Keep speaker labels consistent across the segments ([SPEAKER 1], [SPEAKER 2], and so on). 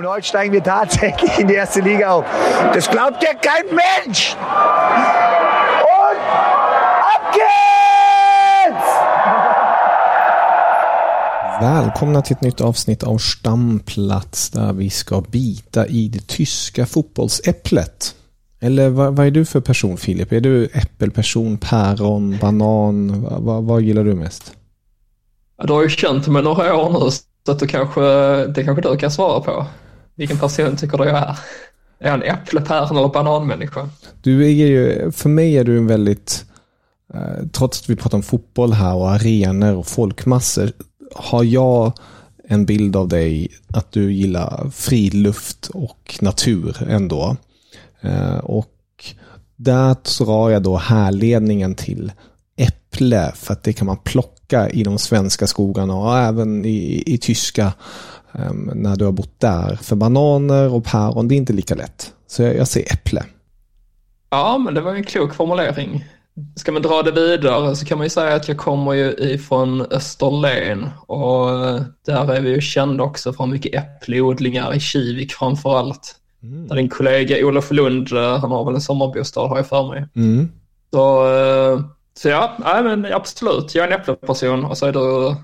[SPEAKER 1] Und heute steigen wir tatsächlich in die erste Liga auf. Das glaubt ja kein Mensch! Und ab geht's!
[SPEAKER 2] Välkomna till ett nytt avsnitt av Stamplats där vi ska bita i det tyska fotbollsäpplet. Eller vad, vad är du för person Filip? Är du äppelperson, päron, banan? Vad, vad, vad gillar du mest?
[SPEAKER 3] Du har ju känt mig några år nu så att du kanske, det kanske du kan svara på. Vilken person tycker du jag är? Är jag en äpple, päron eller bananmänniska?
[SPEAKER 2] Du är ju, för mig är du en väldigt, eh, trots att vi pratar om fotboll här och arenor och folkmassor, har jag en bild av dig att du gillar friluft och natur ändå. Eh, och där drar jag då härledningen till äpple för att det kan man plocka i de svenska skogarna och även i, i tyska när du har bott där. För bananer och päron, det är inte lika lätt. Så jag, jag säger äpple.
[SPEAKER 3] Ja, men det var en klok formulering. Ska man dra det vidare så kan man ju säga att jag kommer ju ifrån Österlen och där är vi ju kända också för mycket äppleodlingar i Kivik framför allt. Mm. Där din kollega Olof Lund, han har väl en sommarbostad har jag för mig.
[SPEAKER 2] Mm.
[SPEAKER 3] Så, eh, så ja, nej, men absolut, jag är en äppleperson och så är du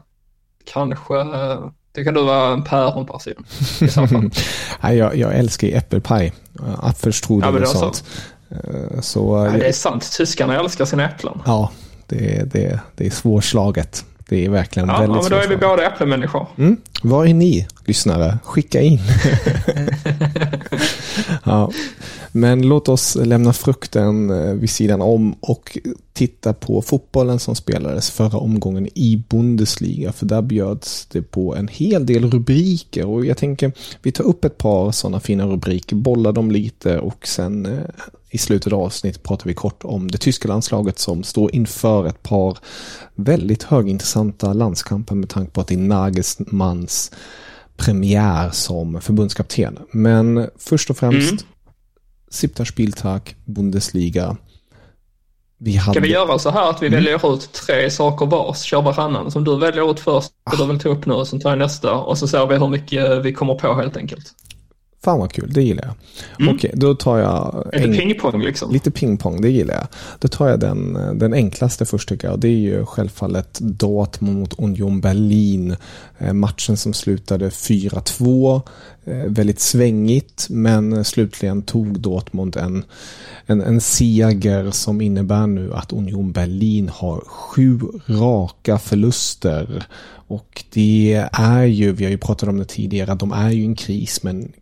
[SPEAKER 3] kanske, det kan du vara en päronperson i så fall.
[SPEAKER 2] Nej, jag, jag älskar äppelpaj, apfelstrudel ja, och sånt. Eh, så,
[SPEAKER 3] ja, det är sant, tyskarna älskar sina äpplen.
[SPEAKER 2] Ja, det, det, det är svårslaget. Det är verkligen
[SPEAKER 3] ja,
[SPEAKER 2] väldigt
[SPEAKER 3] Ja, men då är vi båda äpplemänniskor.
[SPEAKER 2] Mm. Vad är ni, lyssnare? Skicka in. ja. Men låt oss lämna frukten eh, vid sidan om och titta på fotbollen som spelades förra omgången i Bundesliga. För där bjöds det på en hel del rubriker och jag tänker vi tar upp ett par sådana fina rubriker, bollar dem lite och sen eh, i slutet av avsnittet pratar vi kort om det tyska landslaget som står inför ett par väldigt högintressanta landskamper med tanke på att det är Nagelsmans premiär som förbundskapten. Men först och främst mm. Siebter Spieltag, Bundesliga.
[SPEAKER 3] Vi hade... Ska vi göra så här att vi mm. väljer ut tre saker vars, kör varannan. Som du väljer ut först, ah. du vill ta upp nu, och sen tar jag nästa och så ser vi hur mycket vi kommer på helt enkelt.
[SPEAKER 2] Fan vad kul, det gillar jag. Mm. Okej, då tar jag...
[SPEAKER 3] Lite en... pingpong liksom.
[SPEAKER 2] Lite pingpong, det gillar jag. Då tar jag den, den enklaste först tycker jag. Och det är ju självfallet Dortmund mot Union Berlin. Eh, matchen som slutade 4-2. Eh, väldigt svängigt, men slutligen tog Dortmund en, en, en seger som innebär nu att Union Berlin har sju raka förluster. Och det är ju, vi har ju pratat om det tidigare, de är ju en kris, men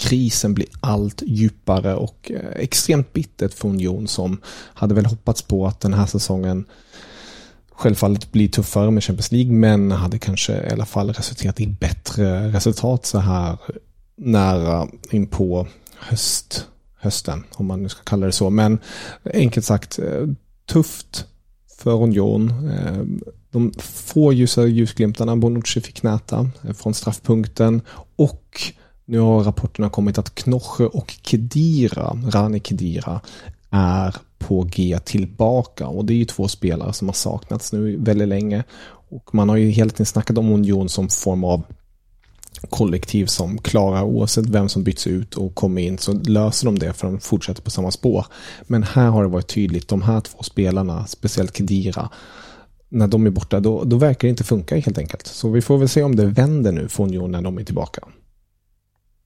[SPEAKER 2] krisen blir allt djupare och eh, extremt bittert för Union som hade väl hoppats på att den här säsongen självfallet blir tuffare med Champions League men hade kanske i alla fall resulterat i bättre resultat så här nära in på höst, hösten om man nu ska kalla det så. Men enkelt sagt eh, tufft för Union. Eh, de få ljusa ljusglimtarna Bonucci fick näta från straffpunkten och nu har rapporterna kommit att Knoche och Kedira, Rani Kedira, är på G tillbaka och det är ju två spelare som har saknats nu väldigt länge. Och man har ju hela tiden snackat om Union som form av kollektiv som klarar oavsett vem som byts ut och kommer in så löser de det för de fortsätter på samma spår. Men här har det varit tydligt, de här två spelarna, speciellt Kedira, när de är borta då, då verkar det inte funka helt enkelt. Så vi får väl se om det vänder nu för Union när de är tillbaka.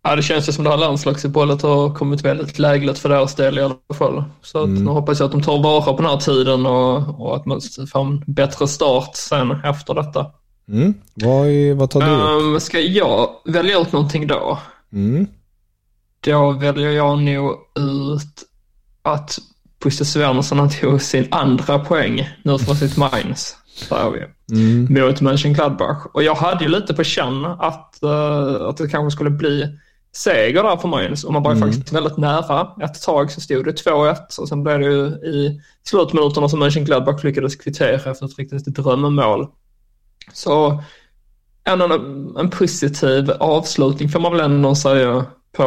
[SPEAKER 3] Ja, det känns ju som det här landslagsuppehållet har kommit väldigt lägligt för deras del i alla fall. Så att mm. nu hoppas jag att de tar vara på den här tiden och, och att man får en bättre start sen efter detta.
[SPEAKER 2] Mm. Vad, vad tar du
[SPEAKER 3] um, Ska jag välja ut någonting då?
[SPEAKER 2] Mm.
[SPEAKER 3] Då väljer jag nog ut att Puste Svernesson tog sin andra poäng nu från sitt Mainz. Där vi. Mm. Mot Mönchengladbach. Och jag hade ju lite på känn att, uh, att det kanske skulle bli seger där för Mainz och man var mm. faktiskt väldigt nära. Ett tag så stod det 2-1 och sen blev det ju i slutminuterna som Mönchengladbach lyckades kvittera efter ett riktigt drömmål. Så en, en positiv avslutning får man väl ändå säga på,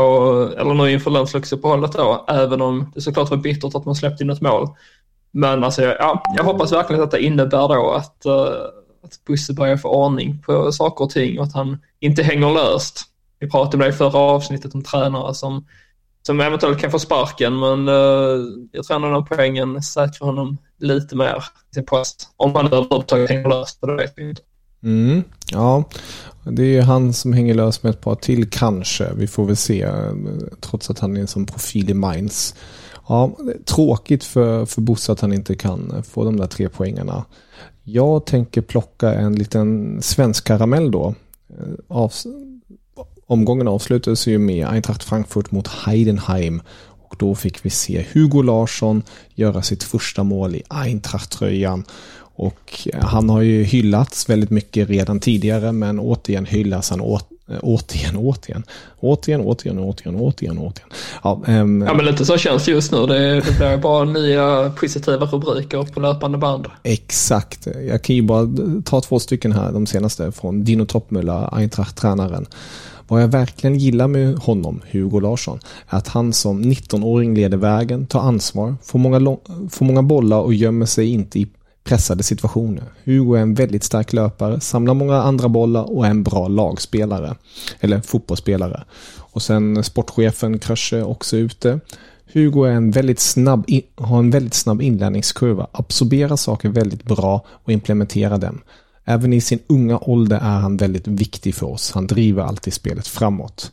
[SPEAKER 3] eller nu inför landslagsuppehållet då, även om det såklart var bittert att man släppte in ett mål. Men alltså, ja, jag hoppas verkligen att det innebär då att, uh, att Busse börjar få ordning på saker och ting och att han inte hänger löst. Vi pratade om det i förra avsnittet om tränare som, som eventuellt kan få sparken men uh, jag tror ändå den poängen säkrar honom lite mer i sin post. Om han överhuvudtaget hänger löst, det vet vi inte.
[SPEAKER 2] Mm, ja, det är ju han som hänger lös med ett par till kanske. Vi får väl se. Eh, trots att han är en sån profil i Mainz. Ja, tråkigt för, för Bosse att han inte kan få de där tre poängarna. Jag tänker plocka en liten svensk karamell då. Eh, Av, omgången avslutades ju med Eintracht Frankfurt mot Heidenheim. Och då fick vi se Hugo Larsson göra sitt första mål i Eintracht-tröjan. Och han har ju hyllats väldigt mycket redan tidigare men återigen hyllas han åt, återigen, återigen, återigen, återigen, återigen, återigen, återigen.
[SPEAKER 3] Ja, ähm, ja men lite så känns det just nu. Det, det blir bara nya positiva rubriker på löpande band.
[SPEAKER 2] Exakt. Jag kan ju bara ta två stycken här, de senaste, från Dino Toppmüller, Eintracht-tränaren. Vad jag verkligen gillar med honom, Hugo Larsson, är att han som 19-åring leder vägen, tar ansvar, får många, får många bollar och gömmer sig inte i pressade situationer. Hugo är en väldigt stark löpare, samlar många andra bollar och är en bra lagspelare. Eller fotbollsspelare. Och sen sportchefen Krösche också ute. Hugo är en väldigt snabb, har en väldigt snabb inlärningskurva, absorberar saker väldigt bra och implementerar dem. Även i sin unga ålder är han väldigt viktig för oss. Han driver alltid spelet framåt.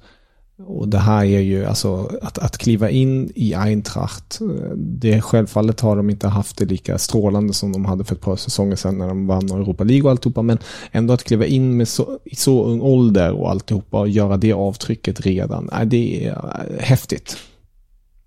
[SPEAKER 2] Och det här är ju alltså att, att kliva in i Eintracht. Det självfallet har de inte haft det lika strålande som de hade för ett par säsonger sedan när de vann Europa League och alltihopa. Men ändå att kliva in med så, i så ung ålder och alltihopa och göra det avtrycket redan. Det är häftigt.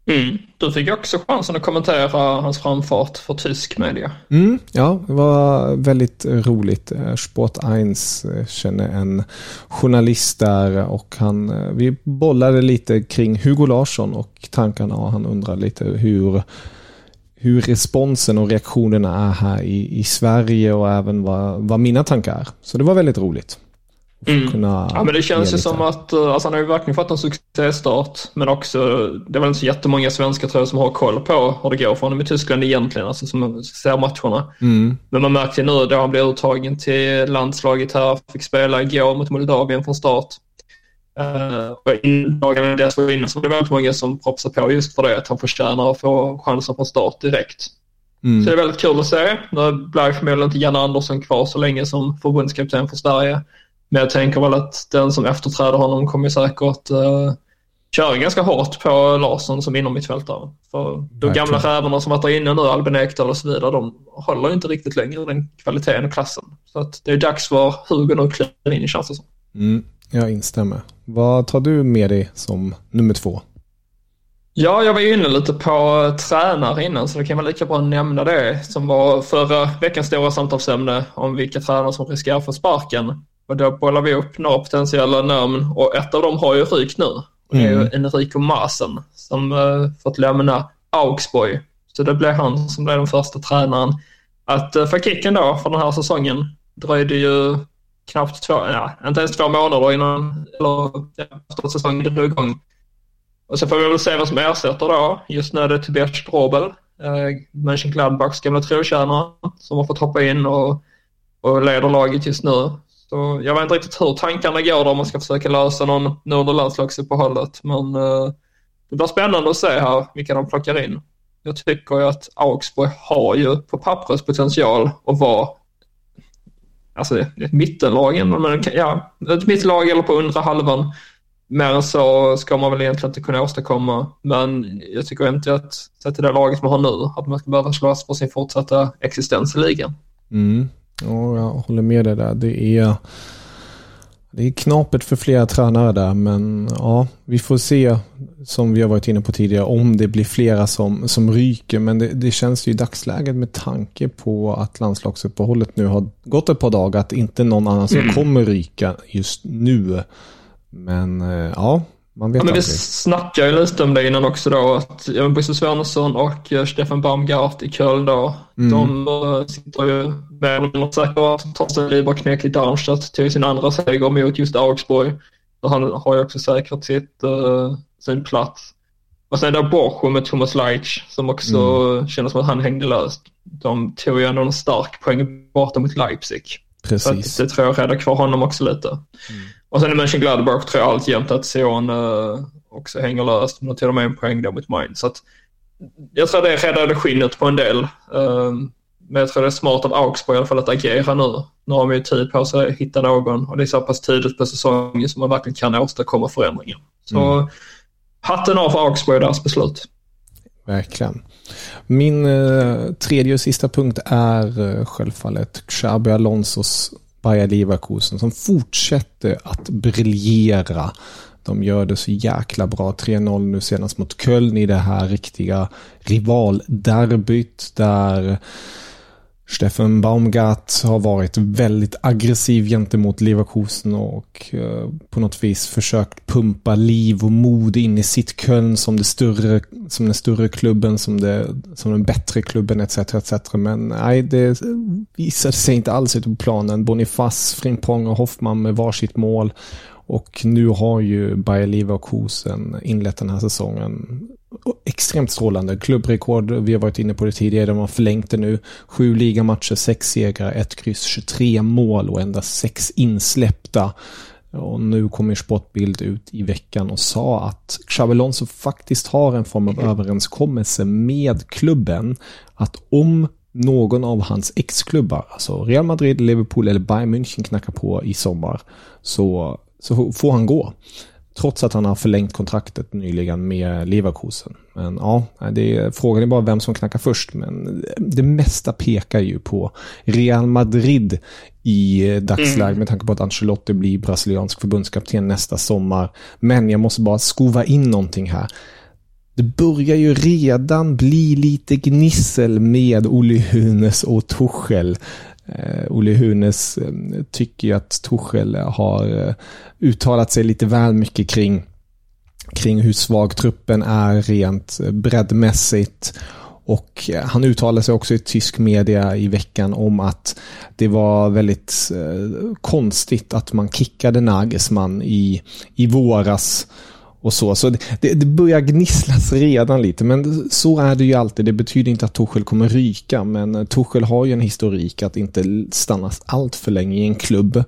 [SPEAKER 3] Mm. Du fick också chansen att kommentera hans framfart för tysk media.
[SPEAKER 2] Mm, ja, det var väldigt roligt. Eh, Sport 1 eh, känner en journalist där och han, eh, vi bollade lite kring Hugo Larsson och tankarna och han undrar lite hur hur responsen och reaktionerna är här i, i Sverige och även vad, vad mina tankar är. Så det var väldigt roligt.
[SPEAKER 3] Mm. Kunna ja, men det känns ju som att eh, alltså, han har ju verkligen fått en succéstart. Men också, det är väl inte så jättemånga svenskar tror jag som har koll på hur det går för honom i Tyskland egentligen, alltså som ser matcherna. Mm. Men man märkte nu då han blev uttagen till landslaget här, fick spela igår mot Moldavien från start. Uh, dagarna dessförinnan så det väldigt många som propsar på just för det, att han förtjänar att få chansen från start direkt. Mm. Så det är väldigt kul att se. Nu blir förmodligen inte Janne Andersson kvar så länge som förbundskapten för Sverige. Men jag tänker väl att den som efterträder honom kommer säkert uh, köra ganska hårt på Larsson som innermittfältare. För de gamla rävarna som varit där inne nu, Albin Ekdal och så vidare, de håller inte riktigt längre den kvaliteten och klassen. Så att det är dags för Hugo nu att kliva in i känns det som.
[SPEAKER 2] Mm, jag instämmer. Vad tar du med dig som nummer två?
[SPEAKER 3] Ja, jag var ju inne lite på tränare innan så det kan vara lika bra att nämna det som var förra veckans stora samtalsämne om vilka tränare som riskerar att få sparken. Och då bollar vi upp några potentiella namn och ett av dem har ju rykt nu. Och det är ju mm. Enrico Maasen som uh, fått lämna Augsburg. Så det blev han som blev den första tränaren att uh, få kicken då för den här säsongen. Dröjde ju knappt två, ja, inte ens två månader innan, eller ja, säsongen drog igång. Och så får vi väl se vad som ersätter då. Just nu är det Tobias Strobel, eh, Mönchengladbachs gamla trotjänare, som har fått hoppa in och, och leder laget just nu. Så jag vet inte riktigt hur tankarna går då om man ska försöka lösa någon nu under landslagsuppehållet. Men eh, det blir spännande att se här vilka de plockar in. Jag tycker ju att Augsburg har ju på pappret potential att vara alltså ett mittenlag, men ja, ett mittlag eller på undre halvan. Mer än så ska man väl egentligen inte kunna åstadkomma. Men jag tycker inte att, sett till det laget man har nu, att man ska behöva slåss för sin fortsatta existens i ligan.
[SPEAKER 2] Mm. Ja, jag håller med dig där. Det är... Det är knapert för flera tränare där, men ja, vi får se, som vi har varit inne på tidigare, om det blir flera som, som ryker. Men det, det känns ju i dagsläget med tanke på att landslagsuppehållet nu har gått ett par dagar, att inte någon annan som mm. kommer ryka just nu. Men eh, ja, man vet ja, men
[SPEAKER 3] Vi snackade ju lite om det innan också då, att ja, Bosse Svernesson och uh, Stefan Baumgart i Köln då, mm. de uh, sitter ju mer eller mindre säkra. Torsten Lyberg knäckte Darmstadt till sin andra seger mot just Augsburg. Så han har ju också säkrat sitt, uh, sin plats. Och sen då Borcho med Thomas Leitch som också mm. kändes som att han hängde löst. De tog ju ändå en stark poäng borta mot Leipzig. Precis. Så det tror jag räddar kvar honom också lite. Mm. Och sen i Mönchengladbach tror jag alltjämt att Sion uh, också hänger löst. Men de tog med en poäng där mot Mainz. Så att, jag tror det räddade skinnet på en del. Uh, men jag tror det är smart av Augsburg i alla fall att agera nu. Nu har de ju tid på sig att hitta någon och det är så pass tidigt på säsongen som man verkligen kan åstadkomma förändringar. Så mm. hatten av för Augsburg deras beslut.
[SPEAKER 2] Verkligen. Min eh, tredje och sista punkt är eh, självfallet Xabi Alonsos Bayer Leverkusen som fortsätter att briljera. De gör det så jäkla bra. 3-0 nu senast mot Köln i det här riktiga rivalderbyt där Steffen Baumgart har varit väldigt aggressiv gentemot Leverkusen och eh, på något vis försökt pumpa liv och mod in i sitt Köln som, det större, som den större klubben, som, det, som den bättre klubben etc. etc. Men nej, det visade sig inte alls ute på planen. Boniface, Frimpong och Hoffman med varsitt mål. Och nu har ju Bayer Leverkusen inlett den här säsongen extremt strålande. Klubbrekord, vi har varit inne på det tidigare, de har förlängt det nu. Sju ligamatcher, sex segrar, ett kryss, 23 mål och endast sex insläppta. Och nu kommer Sportbild ut i veckan och sa att Xabi Alonso faktiskt har en form av överenskommelse med klubben att om någon av hans ex-klubbar, alltså Real Madrid, Liverpool eller Bayern München knackar på i sommar så, så får han gå. Trots att han har förlängt kontraktet nyligen med Leverkusen. Men ja, det är, frågan är bara vem som knackar först. Men det mesta pekar ju på Real Madrid i dagsläget mm. med tanke på att Ancelotti blir brasiliansk förbundskapten nästa sommar. Men jag måste bara skova in någonting här. Det börjar ju redan bli lite gnissel med Olle Hunes och Tuchel. Eh, Olle Hunes eh, tycker ju att Torshäll har eh, uttalat sig lite väl mycket kring, kring hur svag truppen är rent eh, breddmässigt. Och han uttalade sig också i tysk media i veckan om att det var väldigt konstigt att man kickade Nagelsmann i, i våras och så. Så det, det, börjar gnisslas redan lite, men så är det ju alltid. Det betyder inte att Tuchel kommer ryka, men eh, Tuchel har ju en historik att inte stanna allt för länge i en klubb.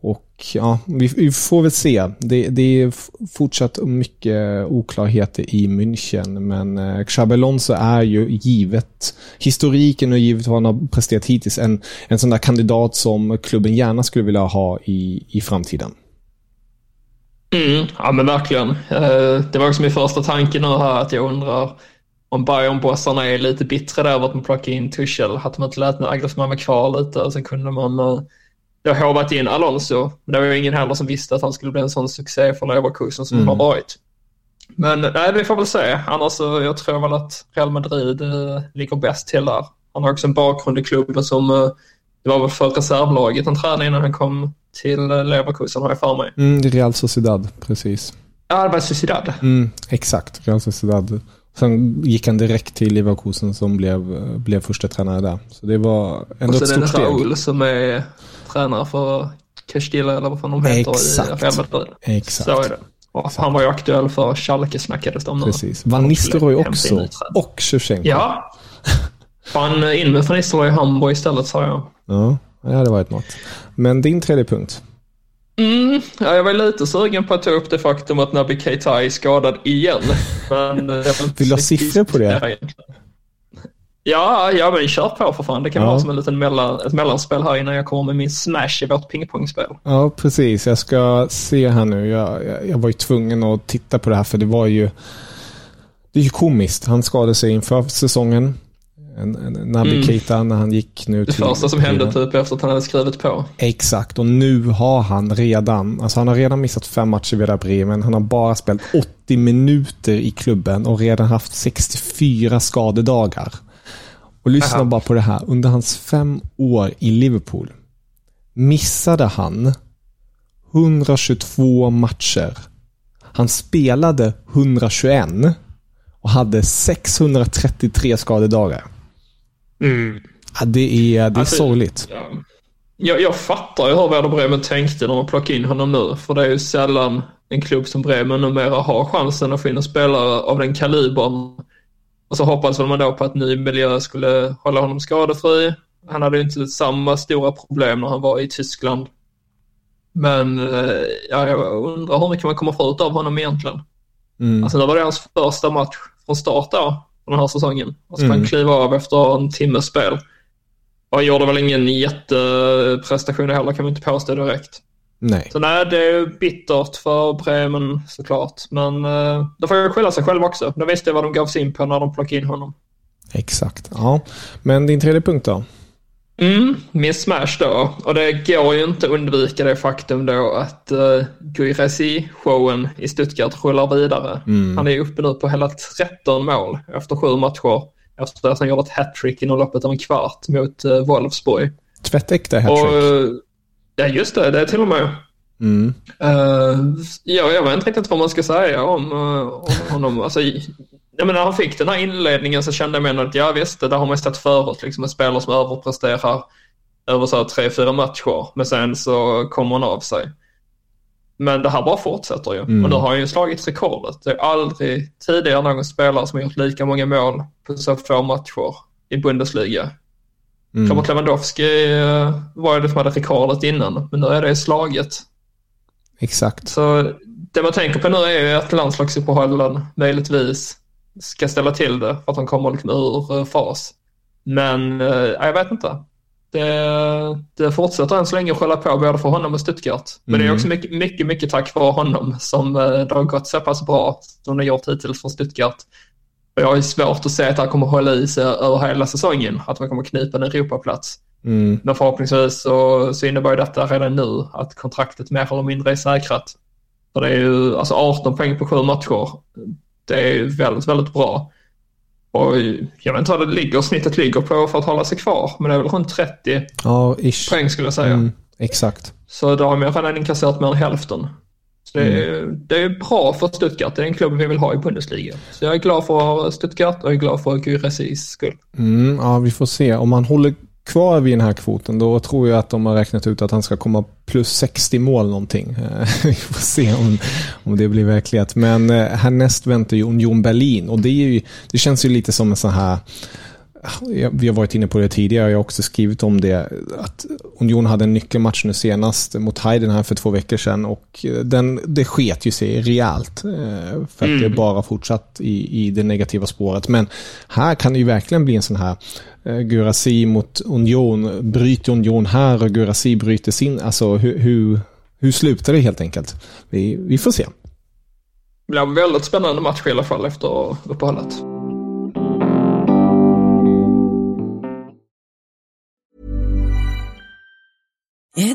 [SPEAKER 2] Och ja, vi, vi får väl se. Det, det, är fortsatt mycket oklarheter i München, men eh, Xabi Alonso är ju givet historiken och givet vad han har presterat hittills en, en sån där kandidat som klubben gärna skulle vilja ha i, i framtiden.
[SPEAKER 3] Mm, ja men verkligen. Eh, det var också min första tanke nu här att jag undrar om Bayern-bossarna är lite bittra där över att man plockade in Tuchel. Att de inte lät Nagelsmann vara kvar lite och sen kunde man uh, då hovat in Alonso. Men det var ju ingen heller som visste att han skulle bli en sån succé för Leverkusen som mm. har varit. Men nej, vi får väl se. Annars så jag tror väl att Real Madrid uh, ligger bäst till där. Han har också en bakgrund i klubben som uh, det var väl för reservlaget han tränade innan han kom till Leverkusen har jag för mig.
[SPEAKER 2] Mm, Real Sociedad, precis.
[SPEAKER 3] Ja, det var Sociedad.
[SPEAKER 2] Mm, exakt, Real Sociedad. Sen gick han direkt till Leverkusen som blev, blev första tränare där. Så det var ändå ett stort steg. Och så är det
[SPEAKER 3] Raul som är tränare för Castilla eller vad fan de heter
[SPEAKER 2] Exakt.
[SPEAKER 3] i Real Madrid.
[SPEAKER 2] Exakt.
[SPEAKER 3] Så är det. Och han var ju aktuell för Schalke snackades det om nu.
[SPEAKER 2] Precis. Van Nistelrooy också. Och Shevchenko.
[SPEAKER 3] Ja. Fan in med Van Nistelrooy i Hamburg istället sa jag.
[SPEAKER 2] Ja. Det hade varit något. Men din tredje punkt?
[SPEAKER 3] Mm, ja, jag var lite sugen på att ta upp det faktum att Naby Keita är skadad igen. Men
[SPEAKER 2] eh, Vill du ha siffror på det?
[SPEAKER 3] Ja, ja men kör på för fan. Det kan ja. vara som en liten mellan, ett mellanspel här innan jag kommer med min smash i vårt pingpongspel.
[SPEAKER 2] Ja, precis. Jag ska se här nu. Jag, jag, jag var ju tvungen att titta på det här för det var ju det är ju komiskt. Han skadade sig inför säsongen. En, en, Naby mm. Keita när han gick nu
[SPEAKER 3] till... Det första som hände typ efter att han hade skrivit på.
[SPEAKER 2] Exakt, och nu har han redan, alltså han har redan missat fem matcher vid Bremen. Han har bara spelat 80 minuter i klubben och redan haft 64 skadedagar. Och lyssna Aha. bara på det här. Under hans fem år i Liverpool missade han 122 matcher. Han spelade 121 och hade 633 skadedagar. Mm. Ja, det är, det är alltså, sorgligt. Ja.
[SPEAKER 3] Jag, jag fattar ju hur Werder Bremen tänkte när de plockade in honom nu. För det är ju sällan en klubb som Bremen numera har chansen att få in en spelare av den kalibern. Och så hoppades man då på att ny miljö skulle hålla honom skadefri. Han hade ju inte samma stora problem när han var i Tyskland. Men eh, ja, jag undrar hur mycket man kommer få ut av honom egentligen. Mm. Alltså nu var det hans första match från start då, den här säsongen. Och så mm. han kliva av efter en timmes spel. Och han gjorde väl ingen jätteprestation heller kan vi inte påstå direkt.
[SPEAKER 2] Nej.
[SPEAKER 3] Så nej, det är bittert för Bremen såklart. Men eh, då får jag skylla sig själv också. Då visste jag vad de gav sig in på när de plockade in honom.
[SPEAKER 2] Exakt. Ja, men din tredje punkt då?
[SPEAKER 3] Mm, min smash då. Och det går ju inte att undvika det faktum då att uh, Guirassy-showen i Stuttgart rullar vidare. Mm. Han är uppe nu på hela 13 mål efter sju matcher. Efter att han gjorde ett hattrick inom loppet av en kvart mot uh, Wolfsburg.
[SPEAKER 2] Tvättäkta hattrick.
[SPEAKER 3] Och, ja, just det. Det är till och med. Mm. Uh, ja, jag vet inte riktigt vad man ska säga om, uh, om honom. Alltså, ja, men när han fick den här inledningen så kände jag att ja visst, det där har man sett förut. Liksom en spelare som överpresterar över så tre, fyra matcher. Men sen så kommer han av sig. Men det här bara fortsätter ju. Mm. Och nu har han ju slagit rekordet. Det är aldrig tidigare någon spelare som har gjort lika många mål på så få matcher i Bundesliga. Mm. Robert Lewandowski eh, var ju det som hade rekordet innan, men nu är det slaget.
[SPEAKER 2] Exakt.
[SPEAKER 3] Så det man tänker på nu är ju att landslagsuppehållen möjligtvis ska ställa till det för att han kommer liksom ur eh, fas. Men äh, jag vet inte. Det, det fortsätter än så länge att skälla på både för honom och Stuttgart. Men mm. det är mm. också mycket, mycket, mycket tack vare honom som äh, det har gått så pass bra som det har gjort hittills för Stuttgart. Och jag har svårt att se att det här kommer hålla i sig över hela säsongen, att man kommer knipa en Europaplats. Mm. Men förhoppningsvis så, så innebär detta redan nu att kontraktet mer eller mindre är säkrat. För det är ju alltså 18 poäng på sju matcher. Det är väldigt, väldigt bra. Och jag vet inte vad det ligger, snittet ligger på för att hålla sig kvar. Men det är väl runt 30
[SPEAKER 2] ja, ish.
[SPEAKER 3] poäng skulle jag säga. Mm,
[SPEAKER 2] exakt.
[SPEAKER 3] Så då har man redan inkasserat mer än hälften. Så det, är, mm. det är bra för Stuttgart. Det är en klubb vi vill ha i Bundesliga. Så jag är glad för Stuttgart och jag är glad för Gyresis skull.
[SPEAKER 2] Mm, ja, vi får se. Om man håller kvar vid den här kvoten, då tror jag att de har räknat ut att han ska komma plus 60 mål någonting. Eh, vi får se om, om det blir verklighet. Men eh, härnäst väntar ju Union Berlin och det, är ju, det känns ju lite som en sån här vi har varit inne på det tidigare, jag har också skrivit om det, att Union hade en nyckelmatch nu senast mot Heiden här för två veckor sedan och den, det sket ju sig rejält. Eh, för att mm. det bara fortsatt i, i det negativa spåret. Men här kan det ju verkligen bli en sån här eh, Gurasi mot Union, bryter Union här och Gurasi bryter sin, alltså hur, hur, hur slutar det helt enkelt? Vi, vi får se.
[SPEAKER 3] Det blir en väldigt spännande match i alla fall efter uppehållet.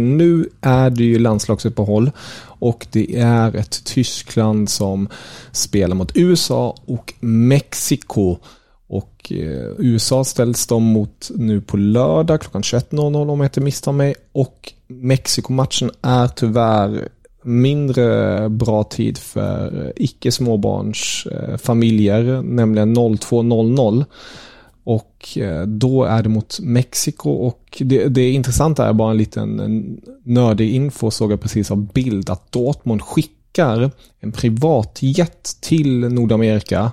[SPEAKER 2] För nu är det ju landslagsuppehåll och det är ett Tyskland som spelar mot USA och Mexiko. Och eh, USA ställs de mot nu på lördag klockan 21.00 om jag inte misstar mig. Och Mexiko-matchen är tyvärr mindre bra tid för eh, icke småbarns familjer, eh, nämligen 02.00. Och eh, då är det mot Mexiko och det, det intressanta är bara en liten nördig info såg jag precis av bild att Dortmund skickar en privatjet till Nordamerika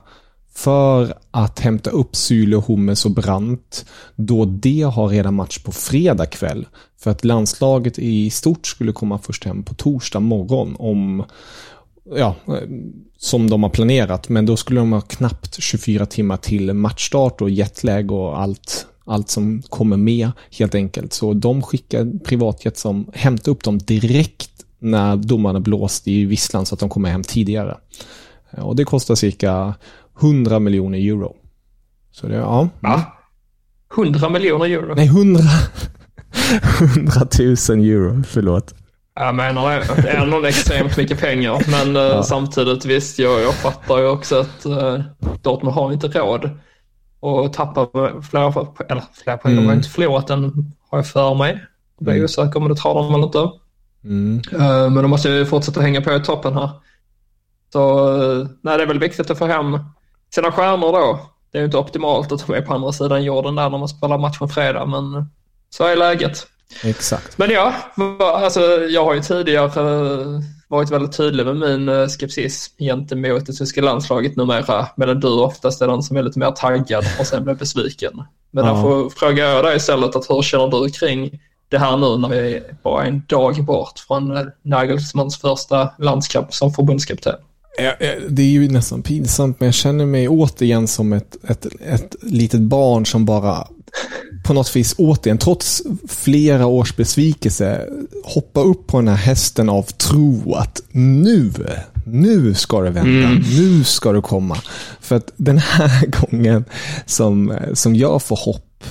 [SPEAKER 2] för att hämta upp Syle, Hummels och Brandt då de har redan match på fredag kväll. För att landslaget i stort skulle komma först hem på torsdag morgon om ja, som de har planerat. Men då skulle de ha knappt 24 timmar till matchstart och jetlag och allt, allt som kommer med helt enkelt. Så de skickar privatjet som hämtar upp dem direkt när domarna blåst i visslan så att de kommer hem tidigare. Och det kostar cirka 100 miljoner euro. Så det, ja.
[SPEAKER 3] Va? 100 miljoner euro?
[SPEAKER 2] Nej, 100, 100 000 euro, förlåt.
[SPEAKER 3] Jag menar det. Det är nog extremt mycket pengar. Men eh, ja. samtidigt visst, jag, jag fattar ju också att uh, Dortmund har inte råd att tappa flera, eller flera poäng. Mm. De har inte förlorat den, har jag för mig. Jag blir mm. osäker om det tar dem eller inte. Mm. Uh, men de måste ju fortsätta hänga på i toppen här. Så uh, nej, det är väl viktigt att få hem sina stjärnor då. Det är ju inte optimalt att de är på andra sidan jorden där när man spelar match på fredag, men så är läget.
[SPEAKER 2] Exakt.
[SPEAKER 3] Men ja, alltså, jag har ju tidigare varit väldigt tydlig med min eh, skepsis gentemot det tyska landslaget numera. Medan du oftast är den som är lite mer taggad och sen blir besviken. Men ja. därför frågar jag dig istället att hur känner du kring det här nu när vi är bara en dag bort från eh, Nagelsmans första landskamp som förbundskapten?
[SPEAKER 2] Det är ju nästan pinsamt men jag känner mig återigen som ett, ett, ett litet barn som bara på något vis återigen, trots flera års besvikelse, hoppa upp på den här hästen av tro att nu, nu ska det vända, mm. nu ska det komma. För att den här gången som, som jag får hopp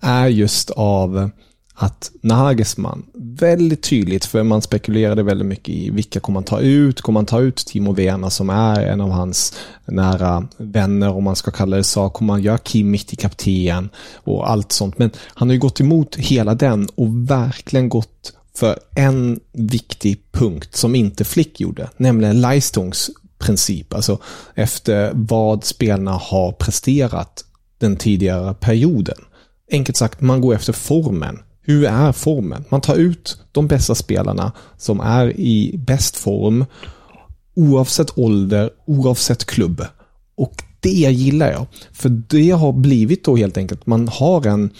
[SPEAKER 2] är just av att Nagelsmann väldigt tydligt, för man spekulerade väldigt mycket i vilka kommer man ta ut? Kommer man ta ut Timo Werner som är en av hans nära vänner, om man ska kalla det så? Kommer man göra Kimmich till kapten och allt sånt? Men han har ju gått emot hela den och verkligen gått för en viktig punkt som inte Flick gjorde, nämligen Leistungs princip, alltså efter vad spelarna har presterat den tidigare perioden. Enkelt sagt, man går efter formen. Hur är formen? Man tar ut de bästa spelarna som är i bäst form oavsett ålder, oavsett klubb. Och det gillar jag. För det har blivit då helt enkelt, man har en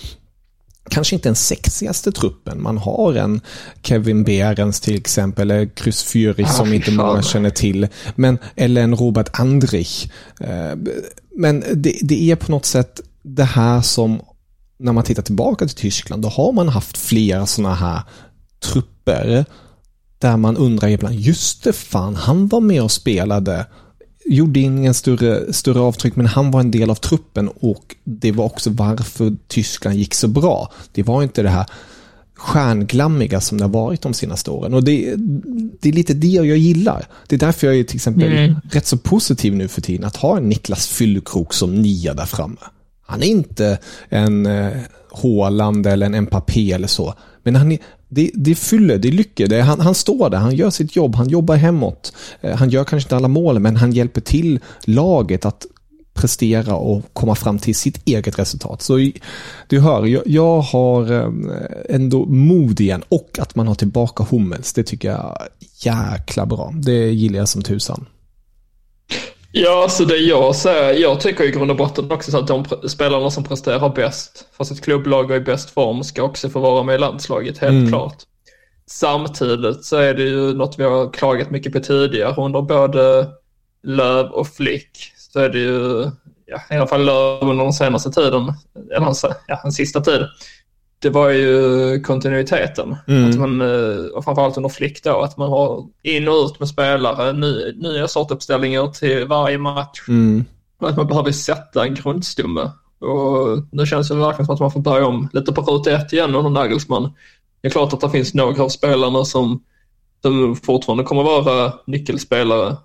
[SPEAKER 2] kanske inte den sexigaste truppen. Man har en Kevin Behrens till exempel, eller Chris Führig som inte många känner till. Men, eller en Robert Andrich. Eh, men det, det är på något sätt det här som när man tittar tillbaka till Tyskland, då har man haft flera sådana här trupper där man undrar ibland, just det fan, han var med och spelade gjorde ingen större, större avtryck men han var en del av truppen och det var också varför Tyskland gick så bra. Det var inte det här stjärnglammiga som det har varit de senaste åren. Och det, det är lite det jag gillar. Det är därför jag är till exempel mm. rätt så positiv nu för tiden att ha en Niklas Fyllekrok som nia där framme. Han är inte en eh, Håland eller en Mbappé eller så. Men han är, det, det fyller, det är lycka. Det är, han, han står där, han gör sitt jobb, han jobbar hemåt. Eh, han gör kanske inte alla mål, men han hjälper till laget att prestera och komma fram till sitt eget resultat. Så du hör, jag, jag har eh, ändå mod igen och att man har tillbaka Hummels, det tycker jag är jäkla bra. Det gillar jag som tusan.
[SPEAKER 3] Ja, alltså det jag säger, jag tycker i grund och botten också så att de spelarna som presterar bäst för sitt klubblag och i bäst form ska också få vara med i landslaget, helt mm. klart. Samtidigt så är det ju något vi har klagat mycket på tidigare under både Löv och Flick. Så är det ju, ja, i alla fall Löv under den senaste tiden, eller ja, den sista tiden det var ju kontinuiteten. Mm. Att man, eh, och framförallt under flick då, att man har in och ut med spelare, ny, nya sortuppställningar till varje match. Mm. Att man behöver sätta en grundstomme. Och nu känns det verkligen som att man får börja om lite på ruta ett igen under Nagelsmann. Det är klart att det finns några av spelarna som, som fortfarande kommer vara nyckelspelare.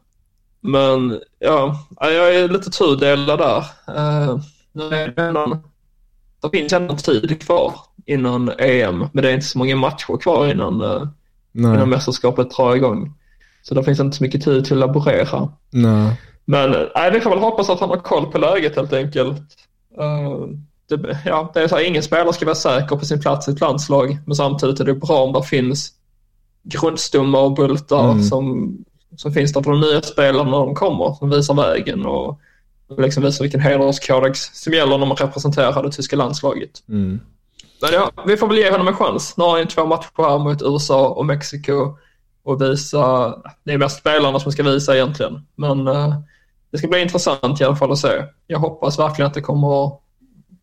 [SPEAKER 3] Men ja, jag är lite tudelad där. Uh, nu är det, det finns ändå tid kvar innan EM, men det är inte så många matcher kvar innan, uh, innan mästerskapet drar igång. Så det finns inte så mycket tid till att laborera.
[SPEAKER 2] Nej.
[SPEAKER 3] Men nej, vi får väl hoppas att han har koll på läget helt enkelt. Uh, det, ja, det är så här, ingen spelare ska vara säker på sin plats i ett landslag, men samtidigt är det bra om det finns grundstommar och bultar mm. som, som finns där för de nya spelarna när de kommer, som visar vägen och, och liksom visar vilken hederskodex som gäller när man representerar det tyska landslaget.
[SPEAKER 2] Mm.
[SPEAKER 3] Men ja, vi får väl ge honom en chans. Nu har han två matcher här mot USA och Mexiko och visa, det är mest spelarna som ska visa egentligen, men uh, det ska bli intressant i alla fall att se. Jag hoppas verkligen att det kommer att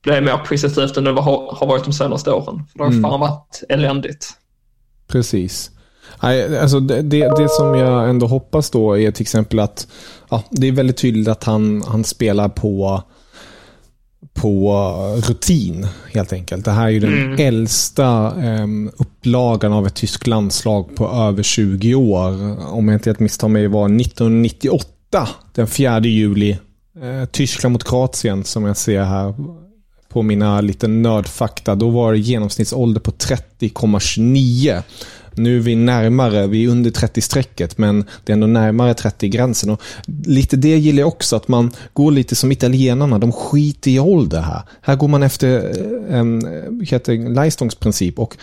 [SPEAKER 3] bli mer positivt än det har varit de senaste åren. För det har mm. fan varit eländigt.
[SPEAKER 2] Precis. alltså det, det, som jag ändå hoppas då är till exempel att ja, det är väldigt tydligt att han, han spelar på på rutin helt enkelt. Det här är ju den mm. äldsta um, upplagan av ett tyskt landslag på över 20 år. Om jag inte helt misstar mig var 1998 den 4 juli. Eh, Tyskland mot Kroatien som jag ser här på mina lite nördfakta. Då var det genomsnittsålder på 30,29. Nu är vi närmare, vi är under 30-strecket, men det är ändå närmare 30-gränsen. Och lite det gillar jag också, att man går lite som italienarna, de skiter i ålder här. Här går man efter eh, en eh, heter Leistungs princip och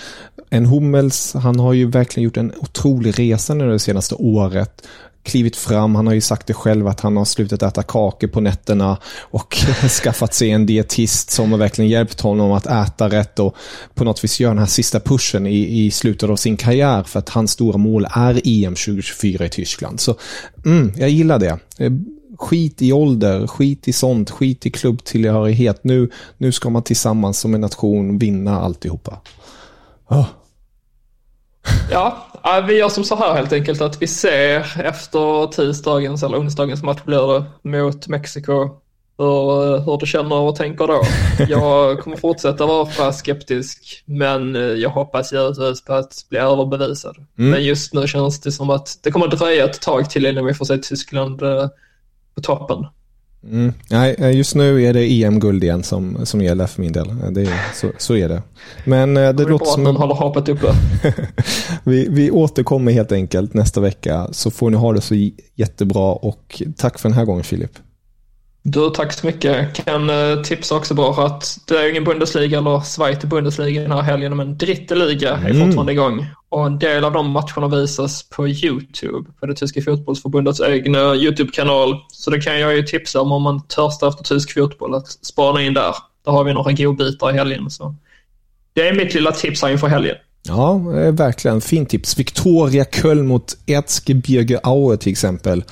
[SPEAKER 2] en Hummels, han har ju verkligen gjort en otrolig resa nu det senaste året klivit fram. Han har ju sagt det själv att han har slutat äta kakor på nätterna och skaffat sig en dietist som har verkligen hjälpt honom att äta rätt och på något vis göra den här sista pushen i, i slutet av sin karriär för att hans stora mål är EM 2024 i Tyskland. Så mm, jag gillar det. Eh, skit i ålder, skit i sånt, skit i klubbtillhörighet. Nu, nu ska man tillsammans som en nation vinna alltihopa. Oh.
[SPEAKER 3] Ja, vi gör som så här helt enkelt att vi ser efter tisdagens eller onsdagens match blir det mot Mexiko hur, hur du känner och tänker då. Jag kommer fortsätta vara skeptisk men jag hoppas givetvis på att bli överbevisad. Mm. Men just nu känns det som att det kommer dröja ett tag till innan vi får se Tyskland eh, på toppen.
[SPEAKER 2] Mm. Nej, just nu är det EM-guld igen som, som gäller för min del. Det är, så, så är det. Men eh, det, det låter som...
[SPEAKER 3] att håller hoppet uppe.
[SPEAKER 2] vi, vi återkommer helt enkelt nästa vecka så får ni ha det så jättebra och tack för den här gången Filip.
[SPEAKER 3] Du, tack så mycket. Kan uh, tipsa också bara att det är ingen Bundesliga eller Zweite Bundesliga den här helgen, men Dritte Liga är mm. fortfarande igång. Och en del av de matcherna visas på YouTube, på det tyska fotbollsförbundets egna YouTube-kanal. Så det kan jag ju tipsa om om man törstar efter tysk fotboll, att spana in där. Där har vi några godbitar i helgen. Så. Det är mitt lilla tips här inför helgen.
[SPEAKER 2] Ja, verkligen. Fint tips. Victoria Köln mot Erzgebirge Aue till exempel.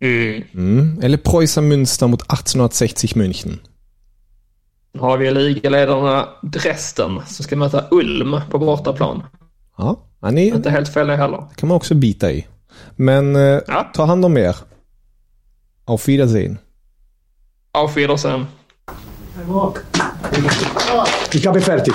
[SPEAKER 2] Mm. Mm. Eller Preussen Münster mot 1860 München.
[SPEAKER 3] Nu har vi ligaledarna Dresden som ska möta Ulm på bortaplan.
[SPEAKER 2] Ja, han är...
[SPEAKER 3] Inte helt fel det heller.
[SPEAKER 2] Det kan man också bita i. Men eh, ja. ta hand om er. Auf Wiedersehen.
[SPEAKER 3] Auf Wiedersehen.
[SPEAKER 1] Ich habe fertig.